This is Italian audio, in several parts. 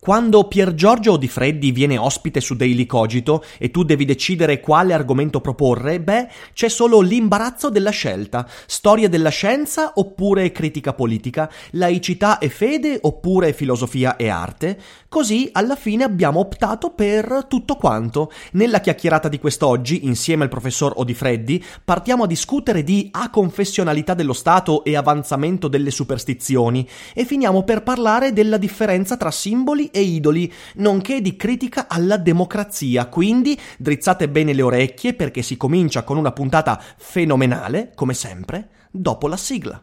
Quando Pier Giorgio Di Freddi viene ospite su Daily Cogito e tu devi decidere quale argomento proporre, beh, c'è solo l'imbarazzo della scelta. Storia della scienza oppure critica politica, laicità e fede oppure filosofia e arte. Così alla fine abbiamo optato per tutto quanto. Nella chiacchierata di quest'oggi, insieme al professor Odifreddi, partiamo a discutere di aconfessionalità dello Stato e avanzamento delle superstizioni e finiamo per parlare della differenza tra simboli e idoli, nonché di critica alla democrazia. Quindi drizzate bene le orecchie perché si comincia con una puntata fenomenale, come sempre, dopo la sigla.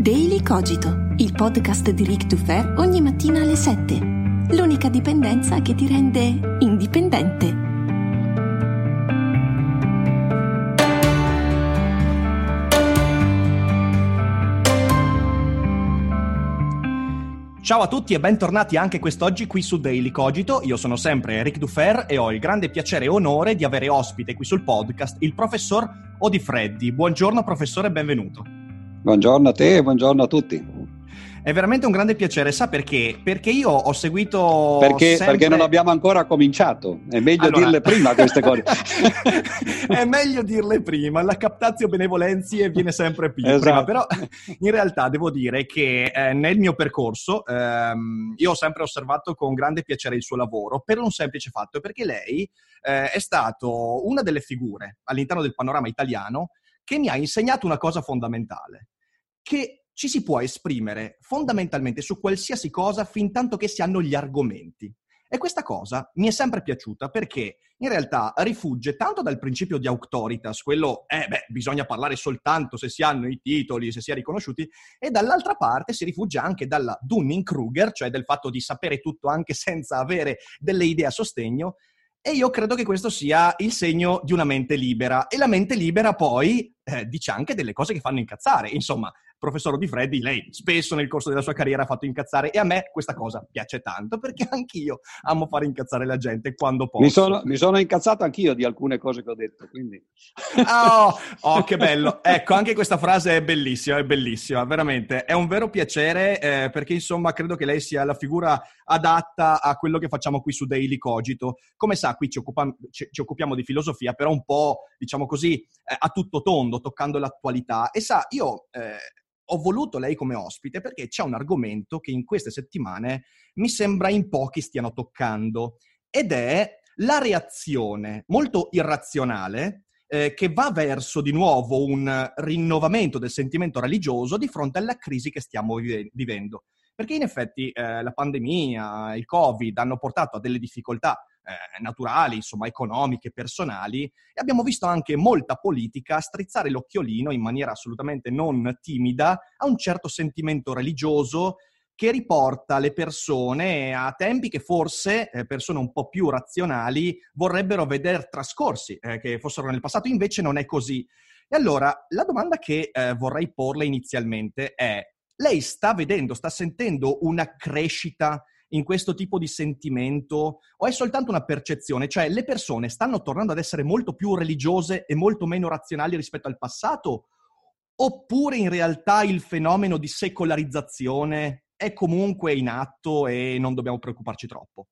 Daily Cogito, il podcast di Rick Dufer ogni mattina alle 7. L'unica dipendenza che ti rende indipendente. Ciao a tutti e bentornati anche quest'oggi qui su Daily Cogito. Io sono sempre Eric Dufer e ho il grande piacere e onore di avere ospite qui sul podcast il professor Odifreddi. Buongiorno professore, benvenuto. Buongiorno a te e buongiorno a tutti. È veramente un grande piacere, sa perché? Perché io ho seguito. Perché, sempre... perché non abbiamo ancora cominciato. È meglio allora... dirle prima queste cose. è meglio dirle prima. La captazio benevolenzie viene sempre più esatto. prima. Però in realtà devo dire che eh, nel mio percorso ehm, io ho sempre osservato con grande piacere il suo lavoro per un semplice fatto, perché lei eh, è stato una delle figure all'interno del panorama italiano che mi ha insegnato una cosa fondamentale. Che ci si può esprimere fondamentalmente su qualsiasi cosa fin tanto che si hanno gli argomenti. E questa cosa mi è sempre piaciuta perché in realtà rifugge tanto dal principio di auctoritas, quello, eh beh, bisogna parlare soltanto se si hanno i titoli, se si è riconosciuti, e dall'altra parte si rifugia anche dalla Dunning-Kruger, cioè del fatto di sapere tutto anche senza avere delle idee a sostegno, e io credo che questo sia il segno di una mente libera. E la mente libera poi eh, dice anche delle cose che fanno incazzare. Insomma, professor Di Freddi, lei spesso nel corso della sua carriera ha fatto incazzare e a me questa cosa piace tanto perché anch'io amo fare incazzare la gente quando posso. Mi sono, mi sono incazzato anch'io di alcune cose che ho detto, quindi... Oh, oh, che bello! Ecco, anche questa frase è bellissima, è bellissima, veramente. È un vero piacere eh, perché insomma credo che lei sia la figura adatta a quello che facciamo qui su Daily Cogito. Come sa, qui ci, occupa- ci, ci occupiamo di filosofia, però un po', diciamo così, eh, a tutto tondo, toccando l'attualità. E sa, io... Eh, ho voluto lei come ospite perché c'è un argomento che in queste settimane mi sembra in pochi stiano toccando ed è la reazione molto irrazionale eh, che va verso di nuovo un rinnovamento del sentimento religioso di fronte alla crisi che stiamo vive- vivendo. Perché in effetti eh, la pandemia, il Covid hanno portato a delle difficoltà eh, naturali, insomma economiche, personali, e abbiamo visto anche molta politica strizzare l'occhiolino in maniera assolutamente non timida a un certo sentimento religioso che riporta le persone a tempi che forse eh, persone un po' più razionali vorrebbero vedere trascorsi, eh, che fossero nel passato, invece non è così. E allora la domanda che eh, vorrei porle inizialmente è, lei sta vedendo, sta sentendo una crescita in questo tipo di sentimento o è soltanto una percezione? Cioè le persone stanno tornando ad essere molto più religiose e molto meno razionali rispetto al passato? Oppure in realtà il fenomeno di secolarizzazione è comunque in atto e non dobbiamo preoccuparci troppo?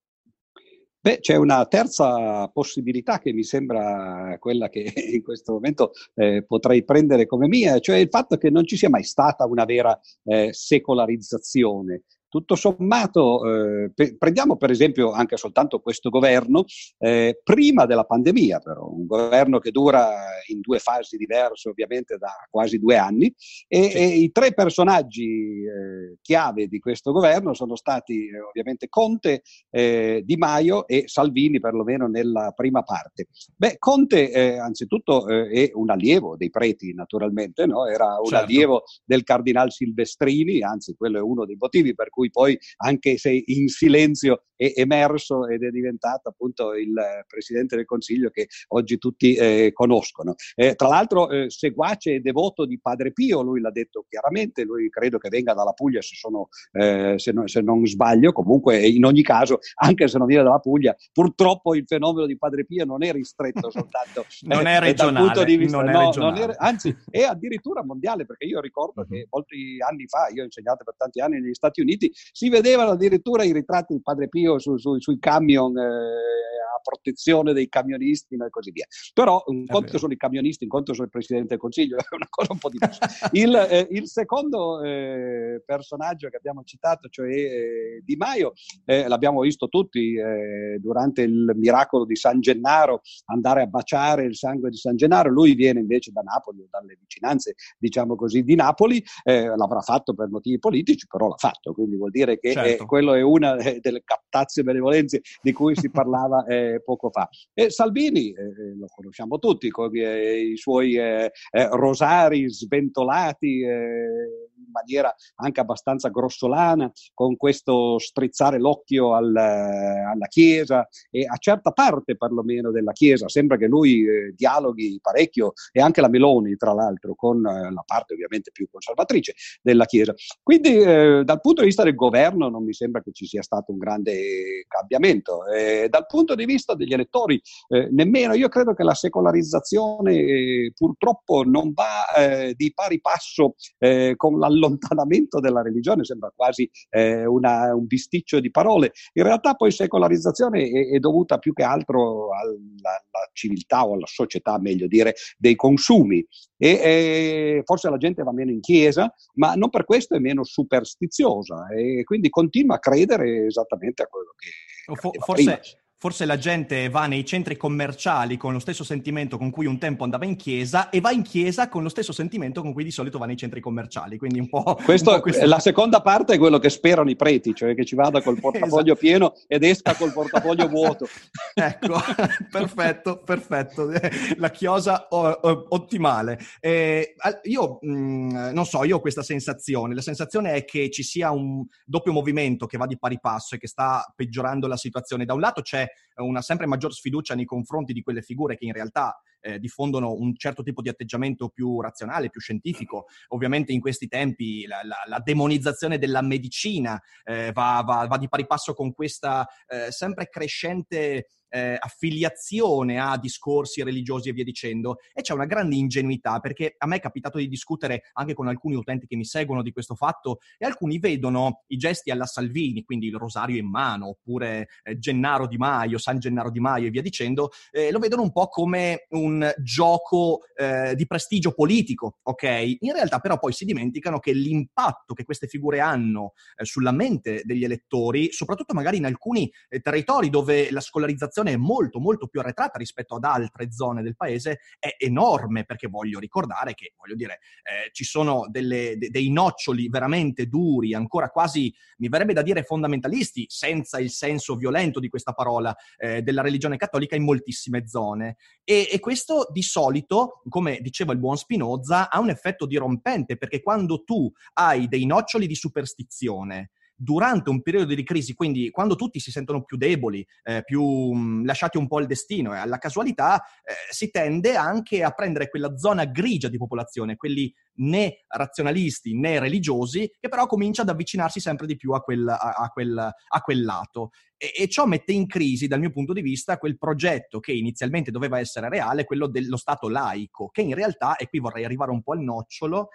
Beh, c'è una terza possibilità che mi sembra quella che in questo momento eh, potrei prendere come mia, cioè il fatto che non ci sia mai stata una vera eh, secolarizzazione. Tutto sommato, eh, pe- prendiamo per esempio anche soltanto questo governo, eh, prima della pandemia però, un governo che dura in due fasi diverse ovviamente da quasi due anni e, sì. e i tre personaggi eh, chiave di questo governo sono stati eh, ovviamente Conte, eh, Di Maio e Salvini perlomeno nella prima parte. Beh, Conte eh, anzitutto è un allievo dei preti naturalmente, no? era un certo. allievo del cardinal Silvestrini, anzi quello è uno dei motivi per cui cui poi anche se in silenzio è emerso ed è diventato appunto il Presidente del Consiglio che oggi tutti eh, conoscono. Eh, tra l'altro eh, seguace e devoto di Padre Pio, lui l'ha detto chiaramente, lui credo che venga dalla Puglia se, sono, eh, se, non, se non sbaglio, comunque in ogni caso anche se non viene dalla Puglia, purtroppo il fenomeno di Padre Pio non è ristretto soltanto non è regionale, dal punto di vista, non è no, non è, anzi è addirittura mondiale perché io ricordo mm-hmm. che molti anni fa, io ho insegnato per tanti anni negli Stati Uniti, si vedevano addirittura i ritratti di Padre Pio io su, su, sui camion eh, a protezione dei camionisti e così via. Però un conto sono i camionisti, un conto sono il Presidente del Consiglio, è una cosa un po' diversa. il, eh, il, secondo eh, personaggio che abbiamo citato, cioè eh, Di Maio, eh, l'abbiamo visto tutti eh, durante il miracolo di San Gennaro, andare a baciare il sangue di San Gennaro, lui viene invece da Napoli, dalle vicinanze, diciamo così, di Napoli, l'avrà fatto per motivi politici, però l'ha fatto, quindi vuol dire che certo. quello è una delle captazie benevolenze di cui si parlava eh, poco fa. E Salvini, eh, eh, lo conosciamo tutti, con i suoi eh, eh, rosari sventolati in maniera anche abbastanza grossolana, con questo strizzare l'occhio al, alla Chiesa e a certa parte perlomeno della Chiesa. Sembra che lui dialoghi parecchio e anche la Meloni, tra l'altro, con la parte ovviamente più conservatrice della Chiesa. Quindi dal punto di vista del governo non mi sembra che ci sia stato un grande cambiamento. dal punto di vista degli elettori, eh, nemmeno io credo che la secolarizzazione eh, purtroppo non va eh, di pari passo eh, con l'allontanamento della religione, sembra quasi eh, una, un bisticcio di parole. In realtà poi secolarizzazione è, è dovuta più che altro alla, alla, civiltà o alla società, meglio dire, dei consumi. E forse la gente va meno in chiesa, ma non per questo è meno superstiziosa e quindi continua a credere esattamente a quello che... Forse, prima Forse la gente va nei centri commerciali con lo stesso sentimento con cui un tempo andava in chiesa e va in chiesa con lo stesso sentimento con cui di solito va nei centri commerciali. Quindi un po'. Questo, un po questa... La seconda parte è quello che sperano i preti, cioè che ci vada col portafoglio esatto. pieno ed esca col portafoglio vuoto. ecco, perfetto, perfetto. La chiosa ottimale. Eh, io mh, mm, non so, io ho questa sensazione. La sensazione è che ci sia un doppio movimento che va di pari passo e che sta peggiorando la situazione. Da un lato c'è una sempre maggior sfiducia nei confronti di quelle figure che in realtà eh, diffondono un certo tipo di atteggiamento più razionale, più scientifico. Ovviamente in questi tempi la, la, la demonizzazione della medicina eh, va, va, va, di pari passo con questa eh, sempre crescente eh, affiliazione a discorsi religiosi e via dicendo. E c'è una grande ingenuità perché a me è capitato di discutere anche con alcuni utenti che mi seguono di questo fatto e alcuni vedono i gesti alla Salvini, quindi il rosario in mano, oppure eh, Gennaro Di Maio, San Gennaro Di Maio e via dicendo, eh, lo vedono un po' come un gioco eh, di prestigio politico, ok? In realtà però poi si dimenticano che l'impatto che queste figure hanno eh, sulla mente degli elettori, soprattutto magari in alcuni eh, territori dove la scolarizzazione situazione è molto molto più arretrata rispetto ad altre zone del paese è enorme perché voglio ricordare che, voglio dire, eh, ci sono delle, de, dei noccioli veramente duri, ancora quasi, mi verrebbe da dire fondamentalisti, senza il senso violento di questa parola, eh, della religione cattolica in moltissime zone. E, e questo di solito, come diceva il buon Spinoza, ha un effetto dirompente perché quando tu hai dei noccioli di superstizione, durante un periodo di crisi, quindi quando tutti si sentono più deboli, eh, più mh, mm, lasciati un po' al destino e alla casualità, eh, si tende anche a prendere quella zona grigia di popolazione, quelli né razionalisti né religiosi, che però comincia ad avvicinarsi sempre di più a quel, a, a quel, a quel lato. E, e, ciò mette in crisi, dal mio punto di vista, quel progetto che inizialmente doveva essere reale, quello dello Stato laico, che in realtà, e qui vorrei arrivare un po' al nocciolo,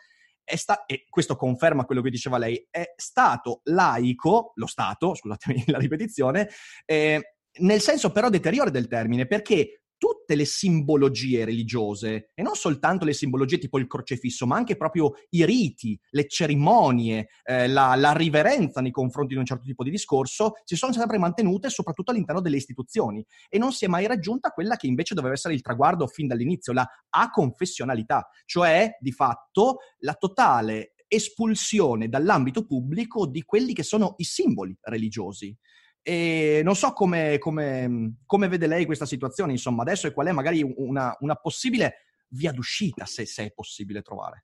sta- e questo conferma quello che diceva lei, è stato laico, lo Stato, scusatemi la ripetizione, eh, nel senso però deteriore del termine, perché tutte le simbologie religiose, e non soltanto le simbologie tipo il crocefisso, ma anche proprio i riti, le cerimonie, eh, la, la, riverenza nei confronti di un certo tipo di discorso, si sono sempre mantenute soprattutto all'interno delle istituzioni e non si è mai raggiunta quella che invece doveva essere il traguardo fin dall'inizio, la aconfessionalità, cioè di fatto la totale espulsione dall'ambito pubblico di quelli che sono i simboli religiosi. E non so come, come, come, vede lei questa situazione, insomma, adesso e qual è magari una, una possibile via d'uscita, se, se, è possibile trovare.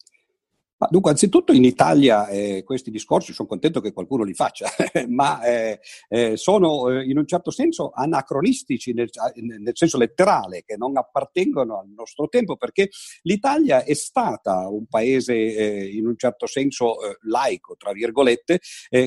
Ma dunque, anzitutto in Italia eh, questi discorsi sono contento che qualcuno li faccia, ma eh, eh, sono eh, in un certo senso anacronistici nel, nel, senso letterale, che non appartengono al nostro tempo, perché l'Italia è stata un paese eh, in un certo senso eh, laico, tra virgolette,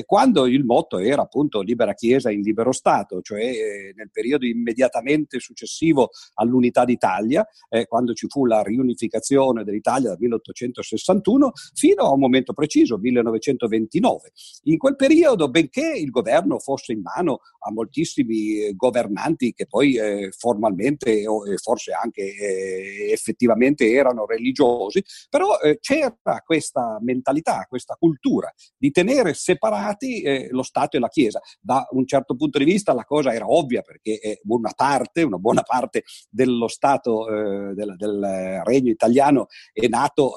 quando il motto era appunto libera Chiesa in libero Stato, cioè nel periodo immediatamente successivo all'unità d'Italia, quando ci fu la riunificazione dell'Italia dal 1861 fino a un momento preciso, 1929. In quel periodo, benché il governo fosse in mano a moltissimi eh, governanti che poi eh, formalmente o eh, forse anche eh, effettivamente erano religiosi, però eh, c'era questa mentalità, questa cultura di tenere separati eh, lo Stato e la Chiesa. Da un certo punto di vista la cosa era ovvia perché una parte, una buona parte dello Stato del, del, Regno italiano è nato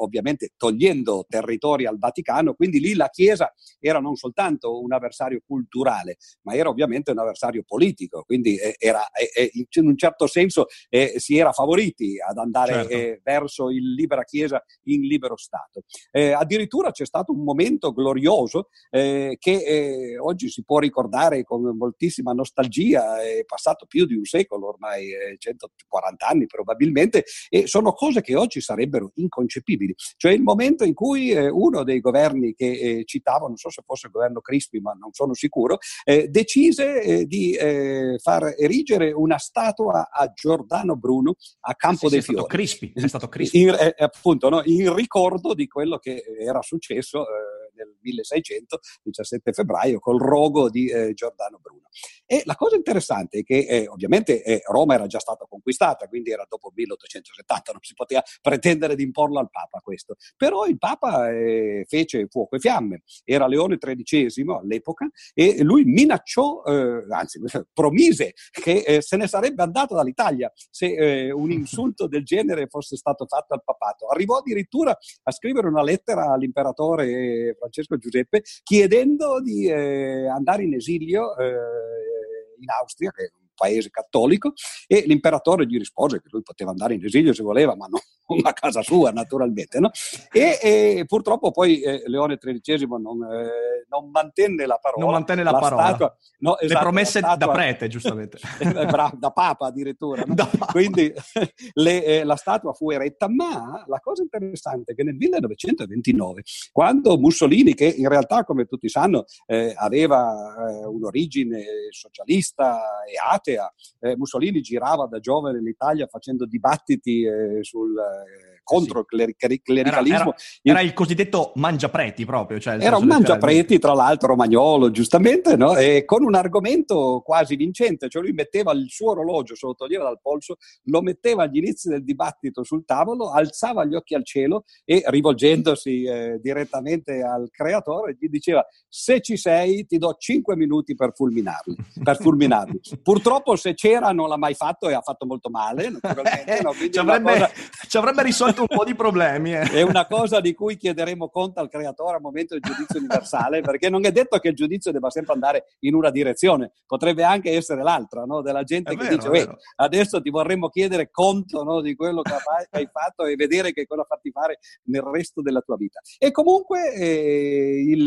ovviamente togliendo territori al Vaticano, quindi lì la Chiesa era non soltanto un avversario culturale, ma era ovviamente un avversario politico, quindi eh, era, in un certo senso eh, si era favoriti ad andare certo. Eh, verso il libera Chiesa in libero Stato. Eh, addirittura c'è stato un momento glorioso eh, che eh, oggi si può ricordare con moltissima nostalgia, è passato più di un secolo ormai, 140 anni probabilmente, e sono cose che oggi sarebbero inconcepibili. Cioè il momento in cui eh, uno dei governi che eh, citavo, non so se fosse il governo Crispi, ma non sono sicuro, eh, decise eh, di eh, far erigere una statua a Giordano Bruno a Campo sì, dei sì, Fiori. È stato Crispi, è stato Crispi. In, eh, appunto, no? in ricordo di quello che era successo nel 1600, 17 febbraio, col rogo di eh, Giordano Bruno. E la cosa interessante è che eh, ovviamente eh, Roma era già stata conquistata, quindi era dopo 1870, non si poteva pretendere di imporlo al Papa questo. Però il Papa eh, fece fuoco e fiamme, era Leone XIII all'epoca e lui minacciò, eh, anzi promise che eh, se ne sarebbe andato dall'Italia se un insulto del genere fosse stato fatto al papato. Arrivò addirittura a scrivere una lettera all'imperatore Francesco Giuseppe chiedendo di eh, andare in esilio eh, in Austria, che è paese cattolico, e l'imperatore gli rispose che lui poteva andare in esilio se voleva, ma no, a casa sua naturalmente. No? E, e, purtroppo poi eh, Leone XIII non, eh, non, mantenne la parola. Non mantenne la, la parola. Statua, no, esatto, Le promesse statua, da prete, giustamente. Eh, da papa addirittura. No? Da papa. Quindi le, eh, la statua fu eretta, ma la cosa interessante è che nel 1929, quando Mussolini, che in realtà come tutti sanno eh, aveva eh, un'origine socialista e atea, Mussolini girava da giovane in Italia facendo dibattiti sul contro sì. il clericalismo. Era, era, era, il cosiddetto mangiapreti proprio. Cioè era un mangiapreti, tra l'altro romagnolo, giustamente, no? e con un argomento quasi vincente, cioè lui metteva il suo orologio, se lo toglieva dal polso, lo metteva agli inizi del dibattito sul tavolo, alzava gli occhi al cielo e rivolgendosi eh, direttamente al creatore gli diceva se ci sei ti do 5 minuti per fulminarli. Per fulminarli. Purtroppo se c'era non l'ha mai fatto e ha fatto molto male, naturalmente. No? ci, avrebbe, cosa... ci avrebbe risolto un po' di problemi. Eh. È una cosa di cui chiederemo conto al creatore al momento del giudizio universale, perché non è detto che il giudizio debba sempre andare in una direzione, potrebbe anche essere l'altra, no? della gente è che vero, dice adesso ti vorremmo chiedere conto no, di quello che hai fatto e vedere che cosa fatti fare nel resto della tua vita. E comunque eh, il,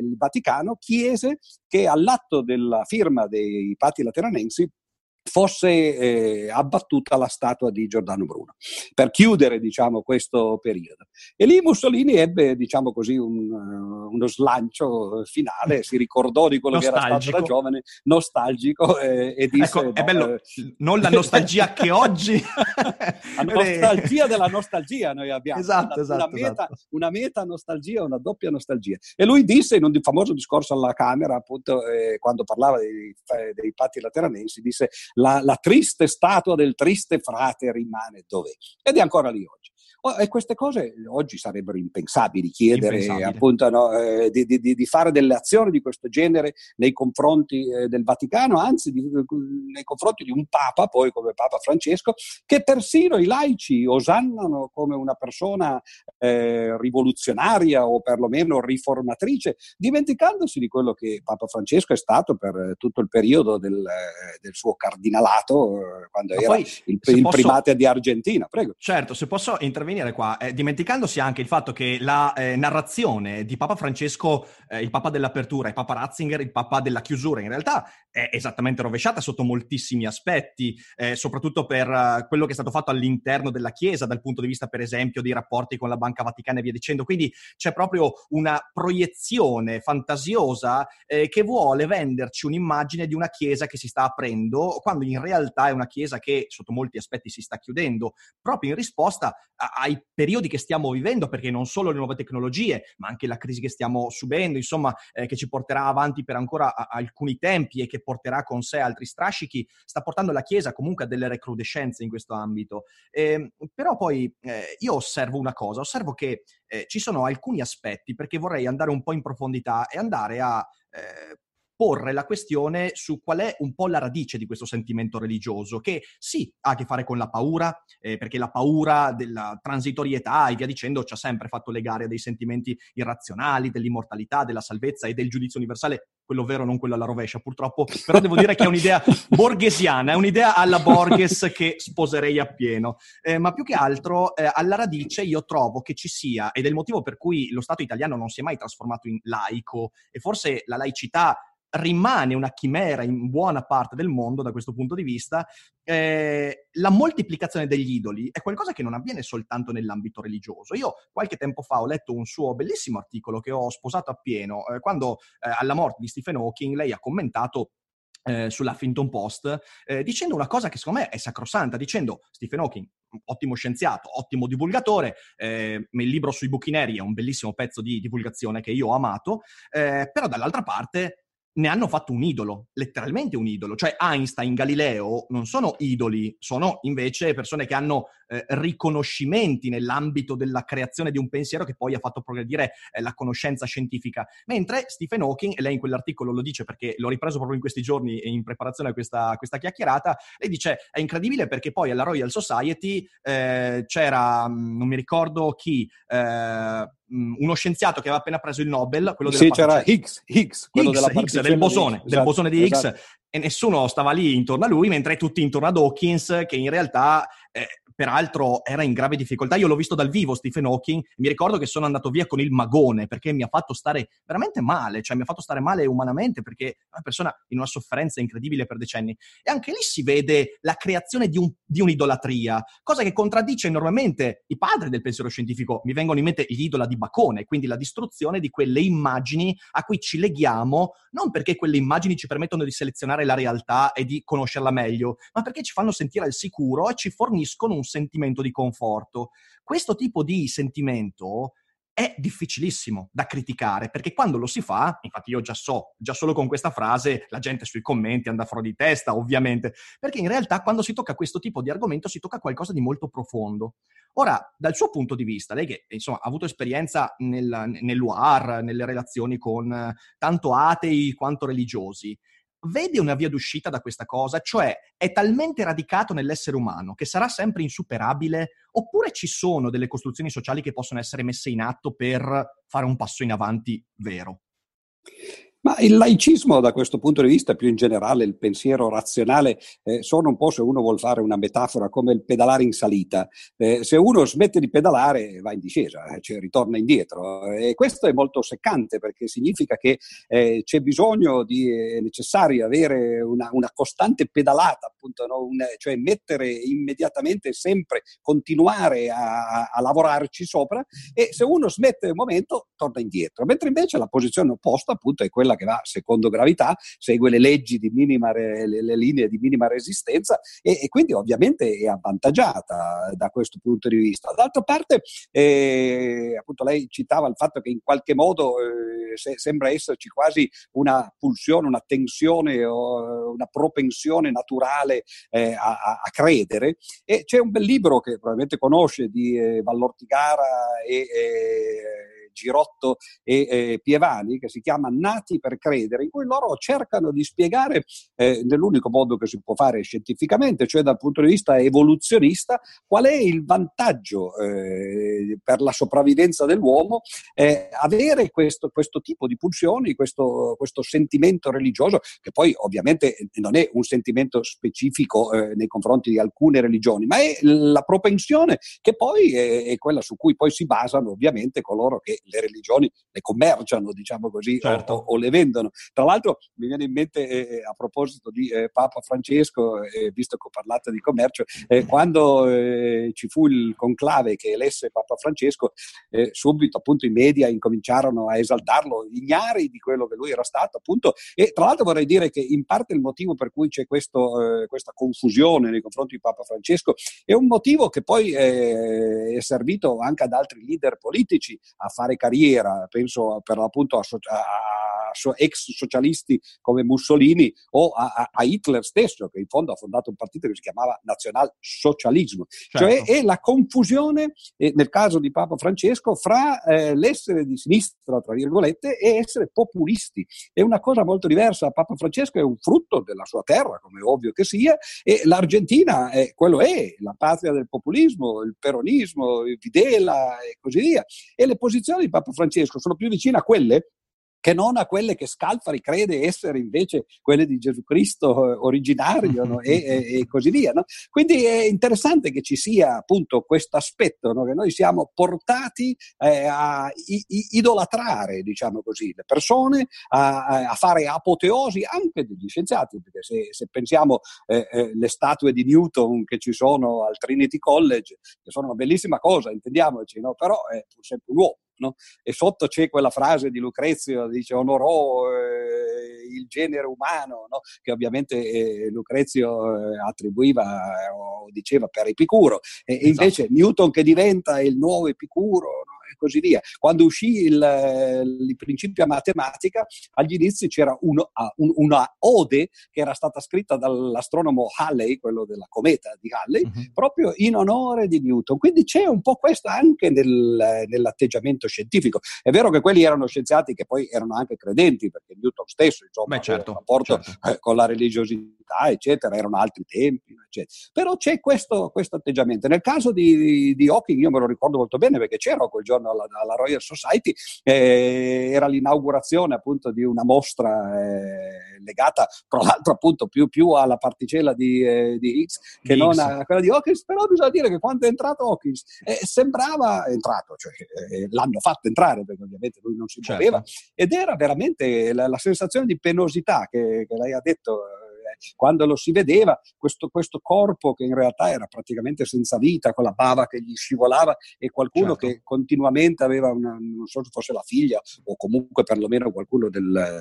il Vaticano chiese che all'atto della firma dei patti lateranensi fosse eh, abbattuta la statua di Giordano Bruno per chiudere diciamo, questo periodo. E lì Mussolini ebbe diciamo così, un, uh, uno slancio finale, si ricordò di quello che era stato da giovane, nostalgico eh, e disse... Ecco, no, è bello, eh, non la nostalgia che oggi... la nostalgia della nostalgia noi abbiamo, esatto, una, esatto, una, meta, esatto. una meta nostalgia, una doppia nostalgia. E lui disse in un famoso discorso alla Camera, appunto, eh, quando parlava dei, dei patti lateranensi, disse la, la triste statua del triste frate rimane dov'è. Ed è ancora lì oggi. E queste cose oggi sarebbero impensabili, chiedere Impensabile. appunto no, eh, di, di, di, fare delle azioni di questo genere nei confronti eh, del Vaticano, anzi di, nei confronti di un Papa, poi come Papa Francesco, che persino i laici osannano come una persona eh, rivoluzionaria o perlomeno riformatrice, dimenticandosi di quello che Papa Francesco è stato per tutto il periodo del, del suo cardinale Nalato eh, quando Ma era il, il posso... primate di Argentina. Prego. Certo, se posso intervenire qua, eh, dimenticandosi anche il fatto che la eh, narrazione di Papa Francesco, eh, il Papa dell'apertura, e Papa Ratzinger, il Papa della chiusura, in realtà è esattamente rovesciata sotto moltissimi aspetti, eh, soprattutto per uh, quello che è stato fatto all'interno della Chiesa, dal punto di vista, per esempio, dei rapporti con la Banca Vaticana e via dicendo. Quindi c'è proprio una proiezione fantasiosa eh, che vuole venderci un'immagine di una Chiesa che si sta aprendo, quando in realtà è una Chiesa che sotto molti aspetti si sta chiudendo, proprio in risposta a, ai periodi che stiamo vivendo, perché non solo le nuove tecnologie, ma anche la crisi che stiamo subendo, insomma, eh, che ci porterà avanti per ancora a, a alcuni tempi e che porterà con sé altri strascichi, sta portando la Chiesa comunque a delle recrudescenze in questo ambito. Eh, però poi eh, io osservo una cosa, osservo che eh, ci sono alcuni aspetti, perché vorrei andare un po' in profondità e andare a eh, porre la questione su qual è un po' la radice di questo sentimento religioso, che sì, ha a che fare con la paura, eh, perché la paura della transitorietà e via dicendo ci ha sempre fatto legare a dei sentimenti irrazionali, dell'immortalità, della salvezza e del giudizio universale, quello vero, non quello alla rovescia, purtroppo, però devo dire che è un'idea borghesiana, è un'idea alla Borges che sposerei appieno. Eh, ma più che altro, eh, alla radice io trovo che ci sia, ed è il motivo per cui lo Stato italiano non si è mai trasformato in laico, e forse la laicità rimane una chimera in buona parte del mondo da questo punto di vista, eh, la moltiplicazione degli idoli è qualcosa che non avviene soltanto nell'ambito religioso. Io qualche tempo fa ho letto un suo bellissimo articolo che ho sposato appieno, eh, quando eh, alla morte di Stephen Hawking lei ha commentato eh, sull'Huffington Post, eh, dicendo una cosa che secondo me è sacrosanta, dicendo Stephen Hawking, ottimo scienziato, ottimo divulgatore, eh, il libro sui buchi neri è un bellissimo pezzo di divulgazione che io ho amato, eh, però dall'altra parte ne hanno fatto un idolo, letteralmente un idolo. Cioè Einstein, Galileo non sono idoli, sono invece persone che hanno eh, riconoscimenti nell'ambito della creazione di un pensiero che poi ha fatto progredire eh, la conoscenza scientifica. Mentre Stephen Hawking, e lei in quell'articolo lo dice perché l'ho ripreso proprio in questi giorni in preparazione a questa, questa chiacchierata, lei dice è incredibile perché poi alla Royal Society eh, c'era, mm, non mi ricordo chi, eh, uno scienziato che aveva appena preso il Nobel, quello sì, c'era Higgs, Higgs, quello Higgs, della Higgs del bosone, esatto, del bosone di Higgs, esatto. e nessuno stava lì intorno a lui, mentre tutti intorno ad Hawkins, che in realtà eh, peraltro era in grave difficoltà. Io l'ho visto dal vivo Stephen Hawking, mi ricordo che sono andato via con il magone perché mi ha fatto stare veramente male, cioè mi ha fatto stare male umanamente perché è una persona in una sofferenza incredibile per decenni. E anche lì si vede la creazione di, un, di un'idolatria, cosa che contraddice enormemente i padri del pensiero scientifico. Mi vengono in mente gli idola di Bacone, quindi la distruzione di quelle immagini a cui ci leghiamo, non perché quelle immagini ci permettono di selezionare la realtà e di conoscerla meglio, ma perché ci fanno sentire al sicuro e ci forniscono un un sentimento di conforto. Questo tipo di sentimento è difficilissimo da criticare perché quando lo si fa, infatti io già so, già solo con questa frase la gente sui commenti anda fuori di testa, ovviamente, perché in realtà quando si tocca questo tipo di argomento si tocca qualcosa di molto profondo. Ora, dal suo punto di vista, lei che insomma ha avuto esperienza nel, nell'UAR, nelle relazioni con tanto atei quanto religiosi, vede una via d'uscita da questa cosa, cioè è talmente radicato nell'essere umano che sarà sempre insuperabile, oppure ci sono delle costruzioni sociali che possono essere messe in atto per fare un passo in avanti vero? Ma il laicismo da questo punto di vista, più in generale il pensiero razionale, eh, sono un po', se uno vuol fare una metafora, come il pedalare in salita. Eh, se uno smette di pedalare va in discesa, eh, cioè ritorna indietro. E questo è molto seccante perché significa che eh, c'è bisogno di, è necessario avere una, una costante pedalata, appunto, no? un, cioè mettere immediatamente, sempre, continuare a, a lavorarci sopra e se uno smette un momento torna indietro. Mentre invece la posizione opposta appunto è quella quella che va secondo gravità, segue le leggi di minima, le, le linee di minima resistenza e, e, quindi ovviamente è avvantaggiata da questo punto di vista. D'altra parte, eh, appunto lei citava il fatto che in qualche modo eh, se, sembra esserci quasi una pulsione, una tensione o una propensione naturale eh, a, a, credere e c'è un bel libro che probabilmente conosce di eh, Vallortigara e Girotto e eh, Pievani, che si chiama Nati per credere, in cui loro cercano di spiegare eh, nell'unico modo che si può fare scientificamente, cioè dal punto di vista evoluzionista, qual è il vantaggio eh, per la sopravvivenza dell'uomo eh, avere questo, questo, tipo di pulsioni, questo, questo, sentimento religioso, che poi ovviamente non è un sentimento specifico eh, nei confronti di alcune religioni, ma è la propensione che poi è, è, quella su cui poi si basano ovviamente coloro che le religioni le commerciano, diciamo così, certo. o, o, le vendono. Tra l'altro mi viene in mente eh, a proposito di eh, Papa Francesco, eh, visto che ho parlato di commercio, eh, quando eh, ci fu il conclave che elesse Papa Francesco, eh, subito appunto i media incominciarono a esaltarlo, ignari di quello che lui era stato appunto e tra l'altro vorrei dire che in parte il motivo per cui c'è questo, questa confusione nei confronti di Papa Francesco è un motivo che poi è servito anche ad altri leader politici a fare carriera, penso per l'appunto a, a ex socialisti come Mussolini o a, a, Hitler stesso, che in fondo ha fondato un partito che si chiamava Nazionalsocialismo. Certo. Cioè è la confusione, eh, nel caso di Papa Francesco, fra eh, l'essere di sinistra, tra virgolette, e essere populisti. È una cosa molto diversa. Papa Francesco è un frutto della sua terra, come è ovvio che sia, e l'Argentina è, quello è, la patria del populismo, il peronismo, il Videla e così via. E le posizioni di Papa Francesco sono più vicine a quelle che non a quelle che Scalfari crede essere invece quelle di Gesù Cristo eh, originario no? e, e, e, così via. No? Quindi è interessante che ci sia appunto questo aspetto, no? che noi siamo portati eh, a i, i, idolatrare, diciamo così, le persone, a, a, fare apoteosi anche degli scienziati, perché se, se pensiamo eh, eh, le statue di Newton che ci sono al Trinity College, che sono una bellissima cosa, intendiamoci, però è sempre un uomo no? e sotto c'è quella frase di Lucrezio, dice onorò eh, il genere umano, no? che ovviamente eh, Lucrezio eh, attribuiva o diceva per Epicuro, e esatto. invece Newton che diventa il nuovo Epicuro? E così via. Quando uscì il, il principio a matematica, agli inizi c'era un, un, una ode che era stata scritta dall'astronomo Halley, quello della cometa di Halley, uh-huh. proprio in onore di Newton. Quindi c'è un po' questo anche nel, nell'atteggiamento scientifico. È vero che quelli erano scienziati che poi erano anche credenti, perché Newton stesso, insomma, Beh, certo, un rapporto certo. Eh, con la religiosità, eccetera, erano altri tempi, eccetera. Però c'è questo, questo atteggiamento. Nel caso di, di Hawking, io me lo ricordo molto bene perché c'ero quel giorno alla, alla Royal Society, eh, era l'inaugurazione appunto di una mostra eh, legata tra l'altro appunto più, più alla particella di, eh, di Higgs che Higgs. non a quella di Hawkins, però bisogna dire che quando è entrato Hawkins eh, sembrava entrato, cioè eh, l'hanno fatto entrare perché ovviamente lui non si certo. muoveva ed era veramente la, la sensazione di penosità che, che lei ha detto quando lo si vedeva, questo, questo, corpo che in realtà era praticamente senza vita, con la bava che gli scivolava e qualcuno certo. che continuamente aveva una, non so se fosse la figlia o comunque perlomeno qualcuno della eh,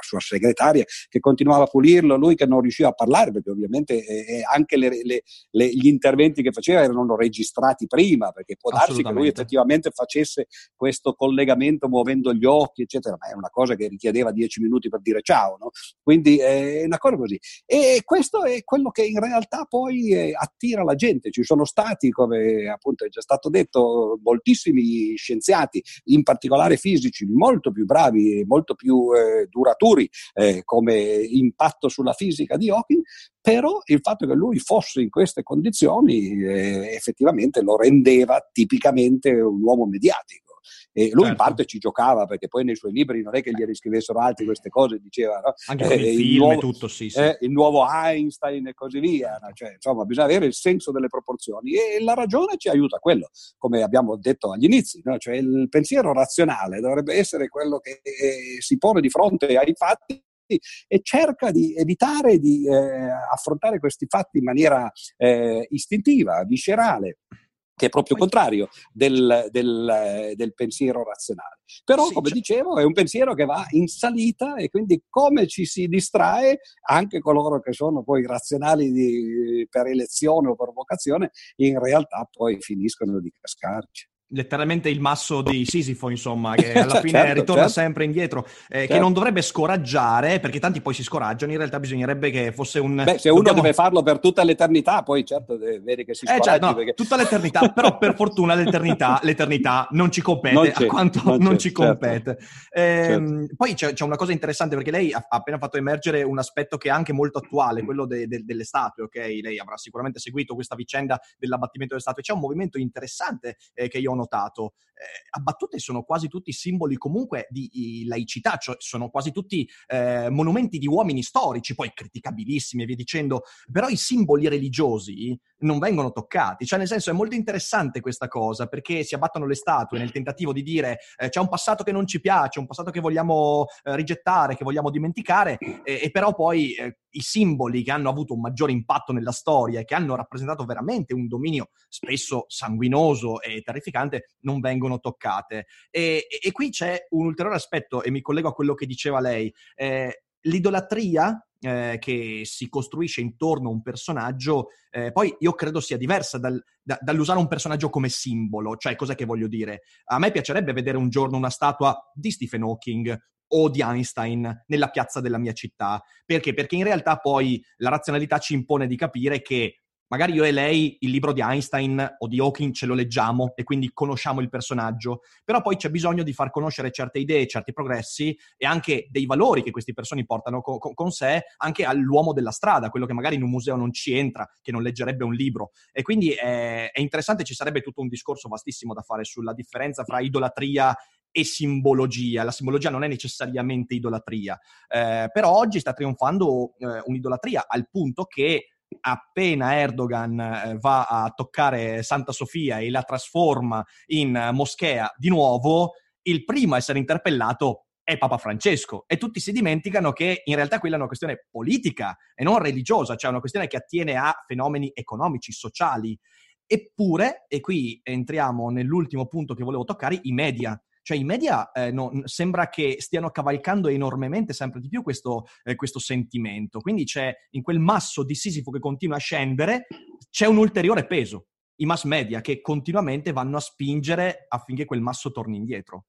sua segretaria che continuava a pulirlo, lui che non riusciva a parlare perché ovviamente eh, anche le, le, le, gli interventi che faceva erano registrati prima perché può darsi che lui effettivamente facesse questo collegamento muovendo gli occhi eccetera, ma è una cosa che richiedeva dieci minuti per dire ciao, no? quindi eh, è una cosa così. E questo è quello che in realtà poi eh, attira la gente. Ci sono stati, come appunto è già stato detto, moltissimi scienziati, in particolare fisici, molto più bravi e molto più eh, duraturi eh, come impatto sulla fisica di Hawking, però il fatto che lui fosse in queste condizioni eh, effettivamente lo rendeva tipicamente un uomo mediatico. E lui certo. in parte ci giocava perché poi nei suoi libri non è che gli riscrivessero altri queste cose, diceva no? anche eh, il film nuovo, tutto, sì, sì. Eh, il nuovo Einstein e così via. No? Cioè, insomma, bisogna avere il senso delle proporzioni e la ragione ci aiuta a quello, come abbiamo detto agli inizi, no? cioè il pensiero razionale dovrebbe essere quello che eh, si pone di fronte ai fatti e cerca di evitare di eh, affrontare questi fatti in maniera eh, istintiva, viscerale che è proprio contrario del, del, del pensiero razionale. Però, sì, come cioè... dicevo, è un pensiero che va in salita e quindi come ci si distrae, anche coloro che sono poi razionali di, per elezione o per vocazione, in realtà poi finiscono di cascarci. Letteralmente il masso di Sisifo, insomma, che alla cioè, fine certo, ritorna certo. sempre indietro, eh, certo. che non dovrebbe scoraggiare, perché tanti poi si scoraggiano, in realtà bisognerebbe che fosse un... Beh, se uno dobbiamo... deve farlo per tutta l'eternità, poi certo vedi che si scoraggia. Eh, cioè, no, perché... tutta l'eternità, però per fortuna l'eternità, l'eternità non ci compete, non a quanto non, non ci certo. compete. Certo. Poi c'è, c'è, una cosa interessante, perché lei ha, appena fatto emergere un aspetto che è anche molto attuale, quello de, de, delle statue, ok? Lei avrà sicuramente seguito questa vicenda dell'abbattimento delle statue. C'è un movimento interessante eh, che io ho notato eh, abbattute sono quasi tutti simboli comunque di laicità, cioè sono quasi tutti eh, monumenti di uomini storici, poi criticabilissimi e via dicendo, però i simboli religiosi non vengono toccati, cioè nel senso è molto interessante questa cosa perché si abbattono le statue nel tentativo di dire eh, c'è un passato che non ci piace, un passato che vogliamo eh, rigettare, che vogliamo dimenticare e però poi eh, i simboli che hanno avuto un maggiore impatto nella storia e che hanno rappresentato veramente un dominio spesso sanguinoso e terrificante non vengono toccate. E, e, e qui c'è un ulteriore aspetto, e mi collego a quello che diceva lei. Eh, l'idolatria eh, che si costruisce intorno a un personaggio, eh, poi io credo sia diversa dal, da, dall'usare un personaggio come simbolo. Cioè, cos'è che voglio dire? A me piacerebbe vedere un giorno una statua di Stephen Hawking o di Einstein nella piazza della mia città. Perché? Perché in realtà poi la razionalità ci impone di capire che magari io e lei il libro di Einstein o di Hawking ce lo leggiamo e quindi conosciamo il personaggio, però poi c'è bisogno di far conoscere certe idee, certi progressi e anche dei valori che queste persone portano co- con sé anche all'uomo della strada, quello che magari in un museo non ci entra, che non leggerebbe un libro. E quindi è, è interessante, ci sarebbe tutto un discorso vastissimo da fare sulla differenza fra idolatria e simbologia. La simbologia non è necessariamente idolatria, eh, però oggi sta trionfando eh, un'idolatria al punto che appena Erdogan eh, va a toccare Santa Sofia e la trasforma in moschea di nuovo, il primo a essere interpellato è Papa Francesco e tutti si dimenticano che in realtà quella è una questione politica e non religiosa, cioè una questione che attiene a fenomeni economici, sociali. Eppure, e qui entriamo nell'ultimo punto che volevo toccare, i media. Cioè i media eh, no, sembra che stiano cavalcando enormemente sempre di più questo, eh, questo, sentimento. Quindi c'è in quel masso di Sisifo che continua a scendere, c'è un ulteriore peso. I mass media che continuamente vanno a spingere affinché quel masso torni indietro.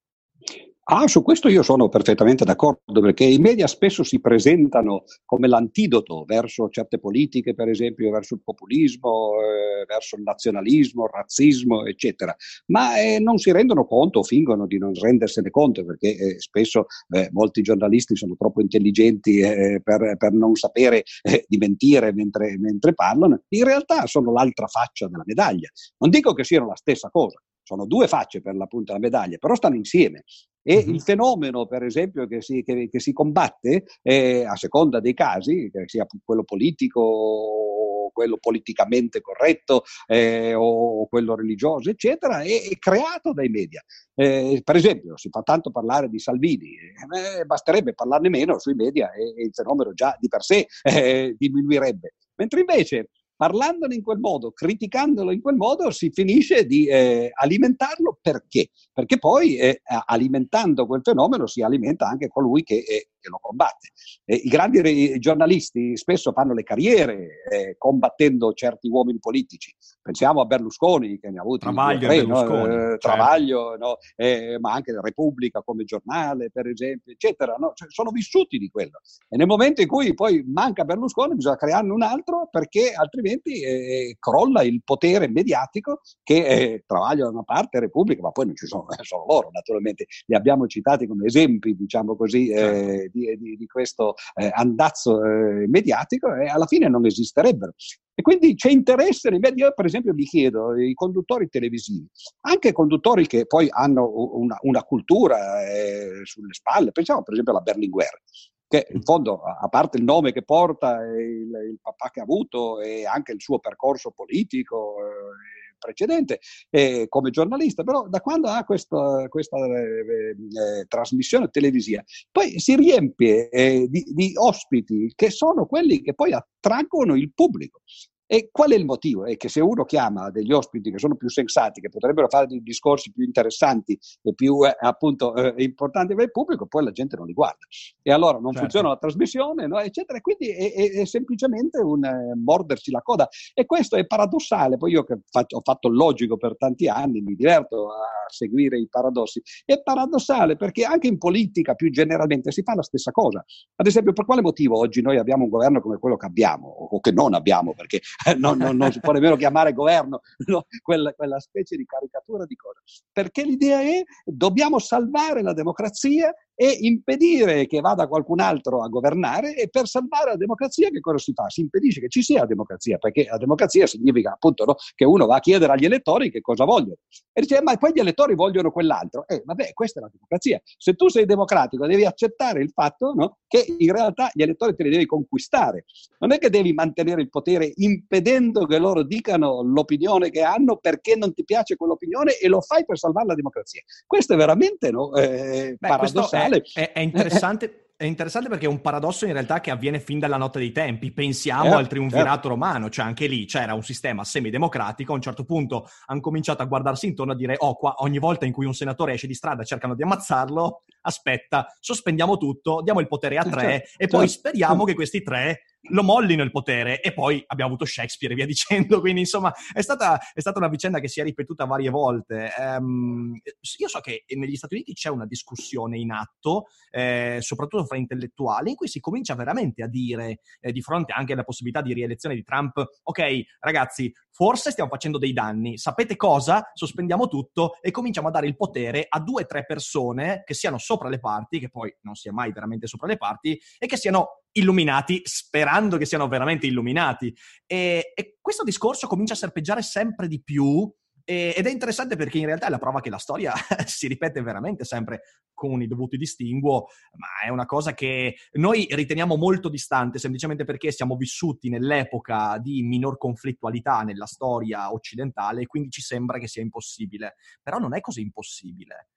Ah, su questo io sono perfettamente d'accordo, perché i media spesso si presentano come l'antidoto verso certe politiche, per esempio verso il populismo, eh, verso il nazionalismo, il razzismo, eccetera, ma eh, non si rendono conto fingono di non rendersene conto, perché eh, spesso eh, molti giornalisti sono troppo intelligenti eh, per, per, non sapere eh, di mentire mentre, mentre parlano, in realtà sono l'altra faccia della medaglia. Non dico che siano la stessa cosa, sono due facce per l'appunto della medaglia, però stanno insieme. E mm-hmm. il fenomeno, per esempio, che si, che, che si combatte eh, a seconda dei casi, che sia quello politico o quello politicamente corretto eh, o quello religioso, eccetera, è, è creato dai media. Eh, per esempio, si fa tanto parlare di Salvini, eh, basterebbe parlarne meno sui media e, e, il fenomeno già di per sé eh, diminuirebbe. Mentre invece parlandone in quel modo, criticandolo in quel modo, si finisce di eh, alimentarlo perché? Perché poi eh, alimentando quel fenomeno si alimenta anche colui che, eh, che lo combatte. I grandi re- giornalisti spesso fanno le carriere eh, combattendo certi uomini politici. Pensiamo a Berlusconi che ne ha avuti Travaglio, tre, no? Eh, certo. Travaglio no? Eh, ma anche Repubblica come giornale, per esempio, eccetera. No? Cioè, sono vissuti di quello. E nel momento in cui poi manca Berlusconi bisogna crearne un altro perché altrimenti altrimenti eh, crolla il potere mediatico che eh, Travaglio da una parte, Repubblica, ma poi non ci sono solo loro, naturalmente li abbiamo citati come esempi, diciamo così, eh, certo. di, di, di, questo eh, andazzo eh, mediatico e alla fine non esisterebbero. E quindi c'è interesse nei media. Io, per esempio, mi chiedo, i conduttori televisivi, anche conduttori che poi hanno una, una cultura eh, sulle spalle, pensiamo per esempio alla Berlinguer, che in fondo, a parte il nome che porta, il, il papà che ha avuto e anche il suo percorso politico eh, precedente eh, come giornalista, però da quando ha questa, questa eh, eh, trasmissione televisiva, poi si riempie eh, di, di, ospiti che sono quelli che poi attraggono il pubblico. E qual è il motivo? È che se uno chiama degli ospiti che sono più sensati, che potrebbero fare dei discorsi più interessanti e più eh, appunto eh, importanti per il pubblico, poi la gente non li guarda. E allora non certo. funziona la trasmissione, no? eccetera. Quindi è, è, è semplicemente un eh, morderci la coda. E questo è paradossale. Poi io che faccio, ho fatto il logico per tanti anni, mi diverto a seguire i paradossi. È paradossale perché anche in politica più generalmente si fa la stessa cosa. Ad esempio, per quale motivo oggi noi abbiamo un governo come quello che abbiamo o che non abbiamo? Perché non, non, non, si può nemmeno chiamare governo no? quella, quella, specie di caricatura di cosa. Perché l'idea è dobbiamo salvare la democrazia e impedire che vada qualcun altro a governare e per salvare la democrazia che cosa si fa? Si impedisce che ci sia la democrazia, perché la democrazia significa appunto no, che uno va a chiedere agli elettori che cosa vogliono. E dice, ma poi gli elettori vogliono quell'altro. Eh, vabbè, questa è la democrazia. Se tu sei democratico devi accettare il fatto no, che in realtà gli elettori te li devi conquistare. Non è che devi mantenere il potere impedendo che loro dicano l'opinione che hanno perché non ti piace quell'opinione e lo fai per salvare la democrazia. Questo è veramente no, eh, Beh, paradossale è, è, è interessante. È interessante perché è un paradosso in realtà che avviene fin dalla notte dei tempi. Pensiamo eh, al triunvirato eh. romano, cioè anche lì c'era un sistema semidemocratico. A un certo punto hanno cominciato a guardarsi intorno a dire: Oh, qua ogni volta in cui un senatore esce di strada cercano di ammazzarlo. Aspetta, sospendiamo tutto, diamo il potere a tre certo, e poi certo. speriamo che questi tre lo mollino il potere e poi abbiamo avuto Shakespeare e via dicendo, quindi insomma è stata, è stata una vicenda che si è ripetuta varie volte. Um, io so che negli Stati Uniti c'è una discussione in atto, eh, soprattutto fra intellettuali, in cui si comincia veramente a dire, eh, di fronte anche alla possibilità di rielezione di Trump, ok ragazzi, forse stiamo facendo dei danni, sapete cosa? Sospendiamo tutto e cominciamo a dare il potere a due o tre persone che siano sopra le parti, che poi non sia mai veramente sopra le parti, e che siano illuminati sperando che siano veramente illuminati. E, e questo discorso comincia a serpeggiare sempre di più ed è interessante perché in realtà è la prova che la storia si ripete veramente sempre con i dovuti distinguo, ma è una cosa che noi riteniamo molto distante semplicemente perché siamo vissuti nell'epoca di minor conflittualità nella storia occidentale e quindi ci sembra che sia impossibile. Però non è così impossibile.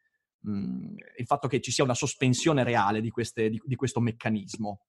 Mm, il fatto che ci sia una sospensione reale di, queste, di, di questo meccanismo.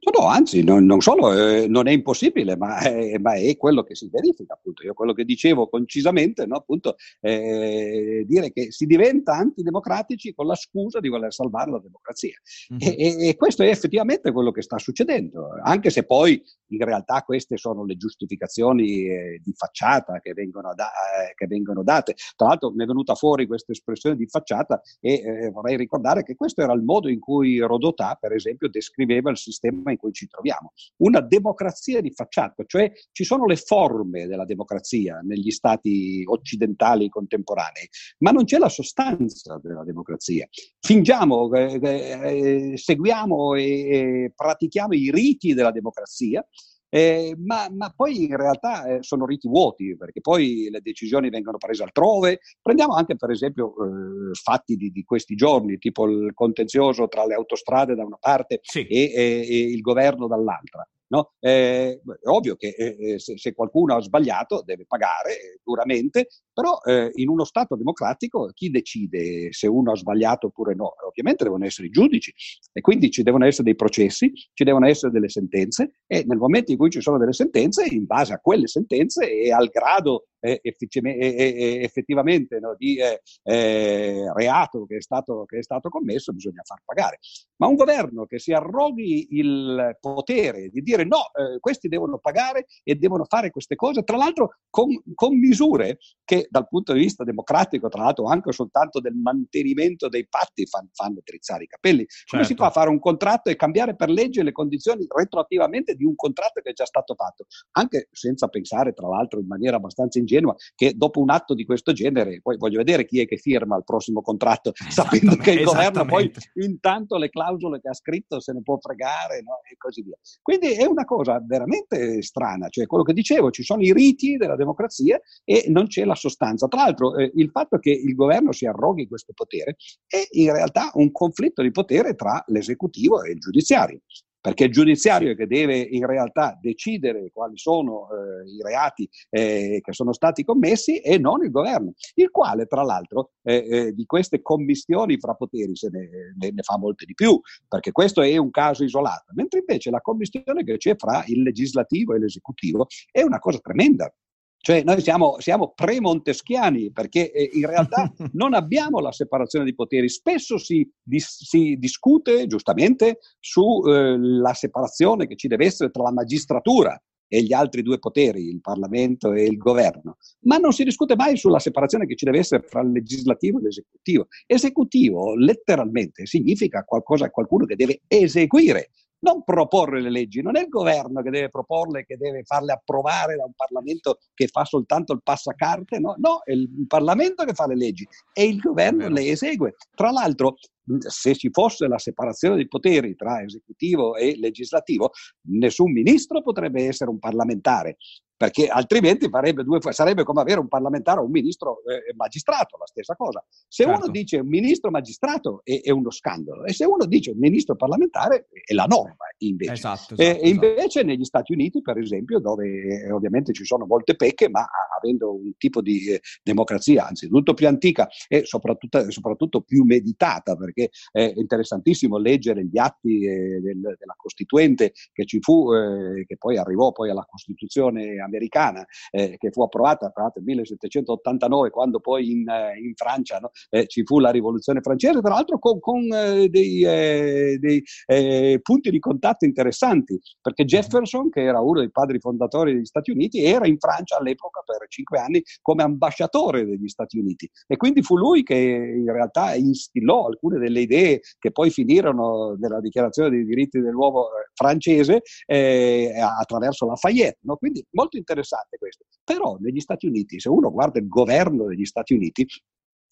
No, no, anzi, non, non solo eh, non è impossibile, ma è, ma è, quello che si verifica, appunto. Io quello che dicevo concisamente, no, appunto, eh, dire che si diventa antidemocratici con la scusa di voler salvare la democrazia. Mm-hmm. E, e, questo è effettivamente quello che sta succedendo, anche se poi in realtà queste sono le giustificazioni eh, di facciata che vengono, da, eh, che vengono, date. Tra l'altro mi è venuta fuori questa espressione di facciata e eh, vorrei ricordare che questo era il modo in cui Rodotà, per esempio, descriveva il sistema in cui ci troviamo. Una democrazia di facciata, cioè ci sono le forme della democrazia negli stati occidentali contemporanei, ma non c'è la sostanza della democrazia. Fingiamo, eh, eh, seguiamo e, e pratichiamo i riti della democrazia, eh, ma, ma, poi in realtà eh, sono riti vuoti, perché poi le decisioni vengono prese altrove. Prendiamo anche per esempio eh, fatti di, di, questi giorni, tipo il contenzioso tra le autostrade da una parte sì. e, e, e il governo dall'altra. No? Eh, è ovvio che eh, eh, se, se, qualcuno ha sbagliato deve pagare eh, duramente, però eh, in uno Stato democratico chi decide se uno ha sbagliato oppure no? Ovviamente devono essere i giudici e quindi ci devono essere dei processi, ci devono essere delle sentenze e nel momento in cui ci sono delle sentenze, in base a quelle sentenze e al grado eh, effettivamente no, di reato che è, stato, che è, stato, commesso, bisogna far pagare. Ma un governo che si arroghi il potere di dire no, eh, questi devono pagare e devono fare queste cose, tra l'altro con, con, misure che dal punto di vista democratico, tra l'altro anche soltanto del mantenimento dei patti, fanno, fanno drizzare i capelli. Certo. Come si certo. fa a fare un contratto e cambiare per legge le condizioni retroattivamente di un contratto che è già stato fatto? Anche senza pensare, tra l'altro, in maniera abbastanza ingenua che dopo un atto di questo genere, poi voglio vedere chi è che firma il prossimo contratto, sapendo che il governo poi intanto le clausole che ha scritto se ne può fregare no? e così via. Quindi è una cosa veramente strana, cioè quello che dicevo, ci sono i riti della democrazia e non c'è la sostanza. Tra l'altro eh, il fatto che il governo si arroghi questo potere è in realtà un conflitto di potere tra l'esecutivo e il giudiziario. Perché il giudiziario è che deve in realtà decidere quali sono eh, i reati eh, che sono stati commessi e non il governo, il quale tra l'altro eh, eh di queste commissioni fra poteri se ne, ne, ne, fa molte di più, perché questo è un caso isolato, mentre invece la commissione che c'è fra il legislativo e l'esecutivo è una cosa tremenda. Cioè noi siamo, siamo pre-monteschiani perché eh, in realtà non abbiamo la separazione di poteri. Spesso si, dis, si discute giustamente sulla eh, separazione che ci deve essere tra la magistratura e gli altri due poteri, il Parlamento e il governo, ma non si discute mai sulla separazione che ci deve essere fra il legislativo e l'esecutivo. Esecutivo letteralmente significa qualcosa, qualcuno che deve eseguire non proporre le leggi, non è il governo che deve proporle, che deve farle approvare da un Parlamento che fa soltanto il passacarte, no, no è il Parlamento che fa le leggi e il governo le esegue. Tra l'altro, se ci fosse la separazione dei poteri tra esecutivo e legislativo, nessun ministro potrebbe essere un parlamentare, perché altrimenti due, sarebbe come avere un parlamentare o un ministro eh, magistrato, la stessa cosa. Se certo. uno dice un ministro magistrato è, è, uno scandalo e se uno dice un ministro parlamentare è la norma invece. Esatto, esatto, invece esatto. negli Stati Uniti, per esempio, dove eh, ovviamente ci sono molte pecche, ma avendo un tipo di eh, democrazia anzitutto più antica e soprattutto, soprattutto, più meditata, perché è interessantissimo leggere gli atti eh, del, della Costituente che ci fu, eh, che poi arrivò poi alla Costituzione americana eh, che fu approvata tra l'altro nel 1789 quando poi in, eh, in Francia no, eh, ci fu la rivoluzione francese, tra l'altro con, con eh, dei, eh, dei punti di contatto interessanti, perché Jefferson, che era uno dei padri fondatori degli Stati Uniti, era in Francia all'epoca per cinque anni come ambasciatore degli Stati Uniti e quindi fu lui che in realtà instillò alcune delle idee che poi finirono nella dichiarazione dei diritti dell'uomo francese eh, attraverso Lafayette. No? Quindi molto interessante questo. Però negli Stati Uniti, se uno guarda il governo degli Stati Uniti,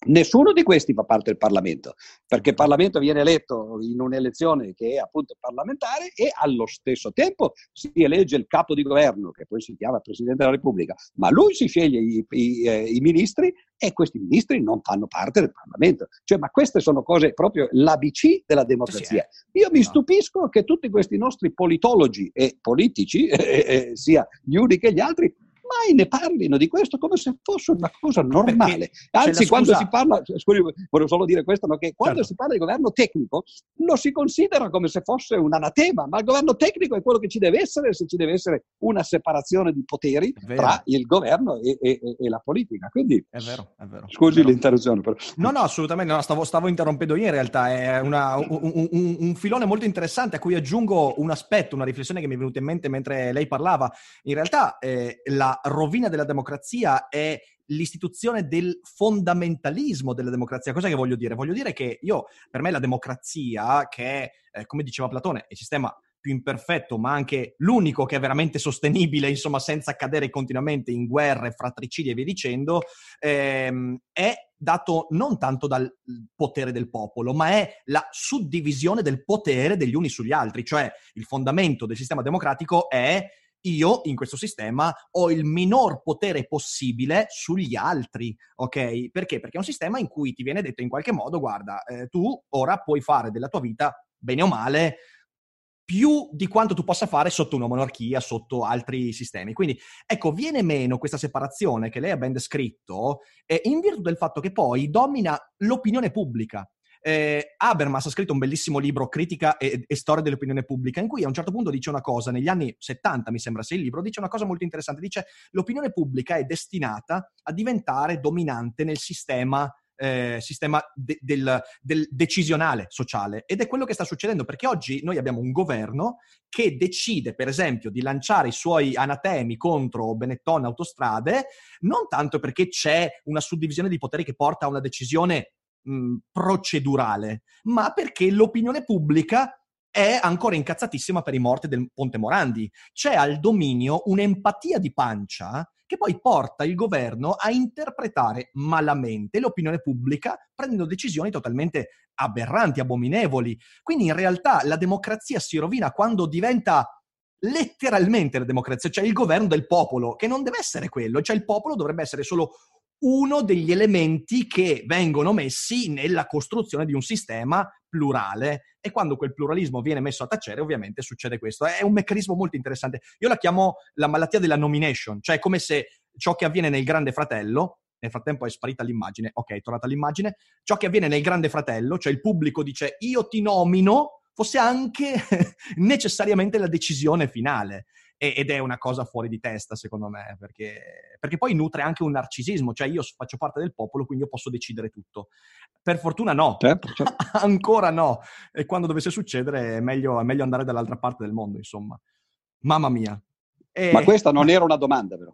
Nessuno di questi fa parte del Parlamento, perché il Parlamento viene eletto in un'elezione che è appunto parlamentare e allo stesso tempo si elegge il capo di governo, che poi si chiama Presidente della Repubblica, ma lui si sceglie i, i, eh, i ministri e questi ministri non fanno parte del Parlamento. Cioè, ma queste sono cose proprio l'ABC della democrazia. Eh. Io mi stupisco che tutti questi nostri politologi e politici, eh, eh, sia gli uni che gli altri, mai ne parlino di questo come se fosse una cosa normale. Anzi, quando si parla, scusi, volevo solo dire questo, no, che quando certo. si parla di governo tecnico lo si considera come se fosse un anatema, ma il governo tecnico è quello che ci deve essere se ci deve essere una separazione di poteri tra il governo e, e, e, la politica. Quindi, è vero, è vero. Scusi è vero. l'interruzione. Però. No, no, assolutamente no, stavo, stavo interrompendo io in realtà, è una, un, un, un filone molto interessante a cui aggiungo un aspetto, una riflessione che mi è venuta in mente mentre lei parlava. In realtà eh, la rovina della democrazia è l'istituzione del fondamentalismo della democrazia. Cosa che voglio dire? Voglio dire che io, per me la democrazia, che è, eh, come diceva Platone, il sistema più imperfetto, ma anche l'unico che è veramente sostenibile, insomma, senza cadere continuamente in guerre, fratricidi e via dicendo, ehm, è dato non tanto dal potere del popolo, ma è la suddivisione del potere degli uni sugli altri, cioè il fondamento del sistema democratico è io in questo sistema ho il minor potere possibile sugli altri, ok? Perché? Perché è un sistema in cui ti viene detto in qualche modo, guarda, eh, tu ora puoi fare della tua vita, bene o male, più di quanto tu possa fare sotto una monarchia, sotto altri sistemi. Quindi, ecco, viene meno questa separazione che lei ha ben descritto, eh, in virtù del fatto che poi domina l'opinione pubblica. Eh, Habermas ha scritto un bellissimo libro, Critica e, e, Storia dell'opinione pubblica, in cui a un certo punto dice una cosa, negli anni 70 mi sembra sia il libro, dice una cosa molto interessante, dice l'opinione pubblica è destinata a diventare dominante nel sistema eh, sistema de- del, del, decisionale sociale ed è quello che sta succedendo perché oggi noi abbiamo un governo che decide per esempio di lanciare i suoi anatemi contro Benetton Autostrade non tanto perché c'è una suddivisione di poteri che porta a una decisione mh, procedurale, ma perché l'opinione pubblica è ancora incazzatissima per i morti del Ponte Morandi. C'è al dominio un'empatia di pancia che poi porta il governo a interpretare malamente l'opinione pubblica prendendo decisioni totalmente aberranti, abominevoli. Quindi in realtà la democrazia si rovina quando diventa letteralmente la democrazia, cioè il governo del popolo, che non deve essere quello, cioè il popolo dovrebbe essere solo uno degli elementi che vengono messi nella costruzione di un sistema plurale e quando quel pluralismo viene messo a tacere ovviamente succede questo. È un meccanismo molto interessante. Io la chiamo la malattia della nomination, cioè come se ciò che avviene nel Grande Fratello nel frattempo è sparita l'immagine, ok, è tornata l'immagine, ciò che avviene nel Grande Fratello, cioè il pubblico dice io ti nomino, fosse anche necessariamente la decisione finale. Ed è una cosa fuori di testa, secondo me, perché, perché, poi nutre anche un narcisismo, cioè io faccio parte del popolo, quindi io posso decidere tutto. Per fortuna no, certo, certo. ancora no. E quando dovesse succedere è meglio, è meglio andare dall'altra parte del mondo, insomma. Mamma mia. E... Ma questa non era una domanda, però.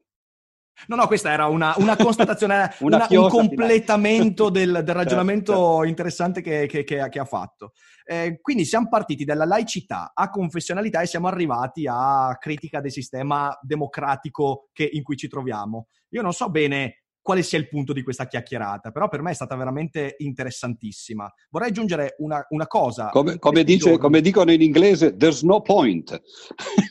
No, no, questa era una, una constatazione, una una, un completamento del, del certo, ragionamento certo, certo. interessante che, che, che, che, ha fatto. Eh, quindi siamo partiti dalla laicità a confessionalità e siamo arrivati a critica del sistema democratico in cui ci troviamo. Io non so bene quale sia il punto di questa chiacchierata, però per me è stata veramente interessantissima. Vorrei aggiungere una, una cosa. Come, come, dice, come, dicono in inglese, there's no point.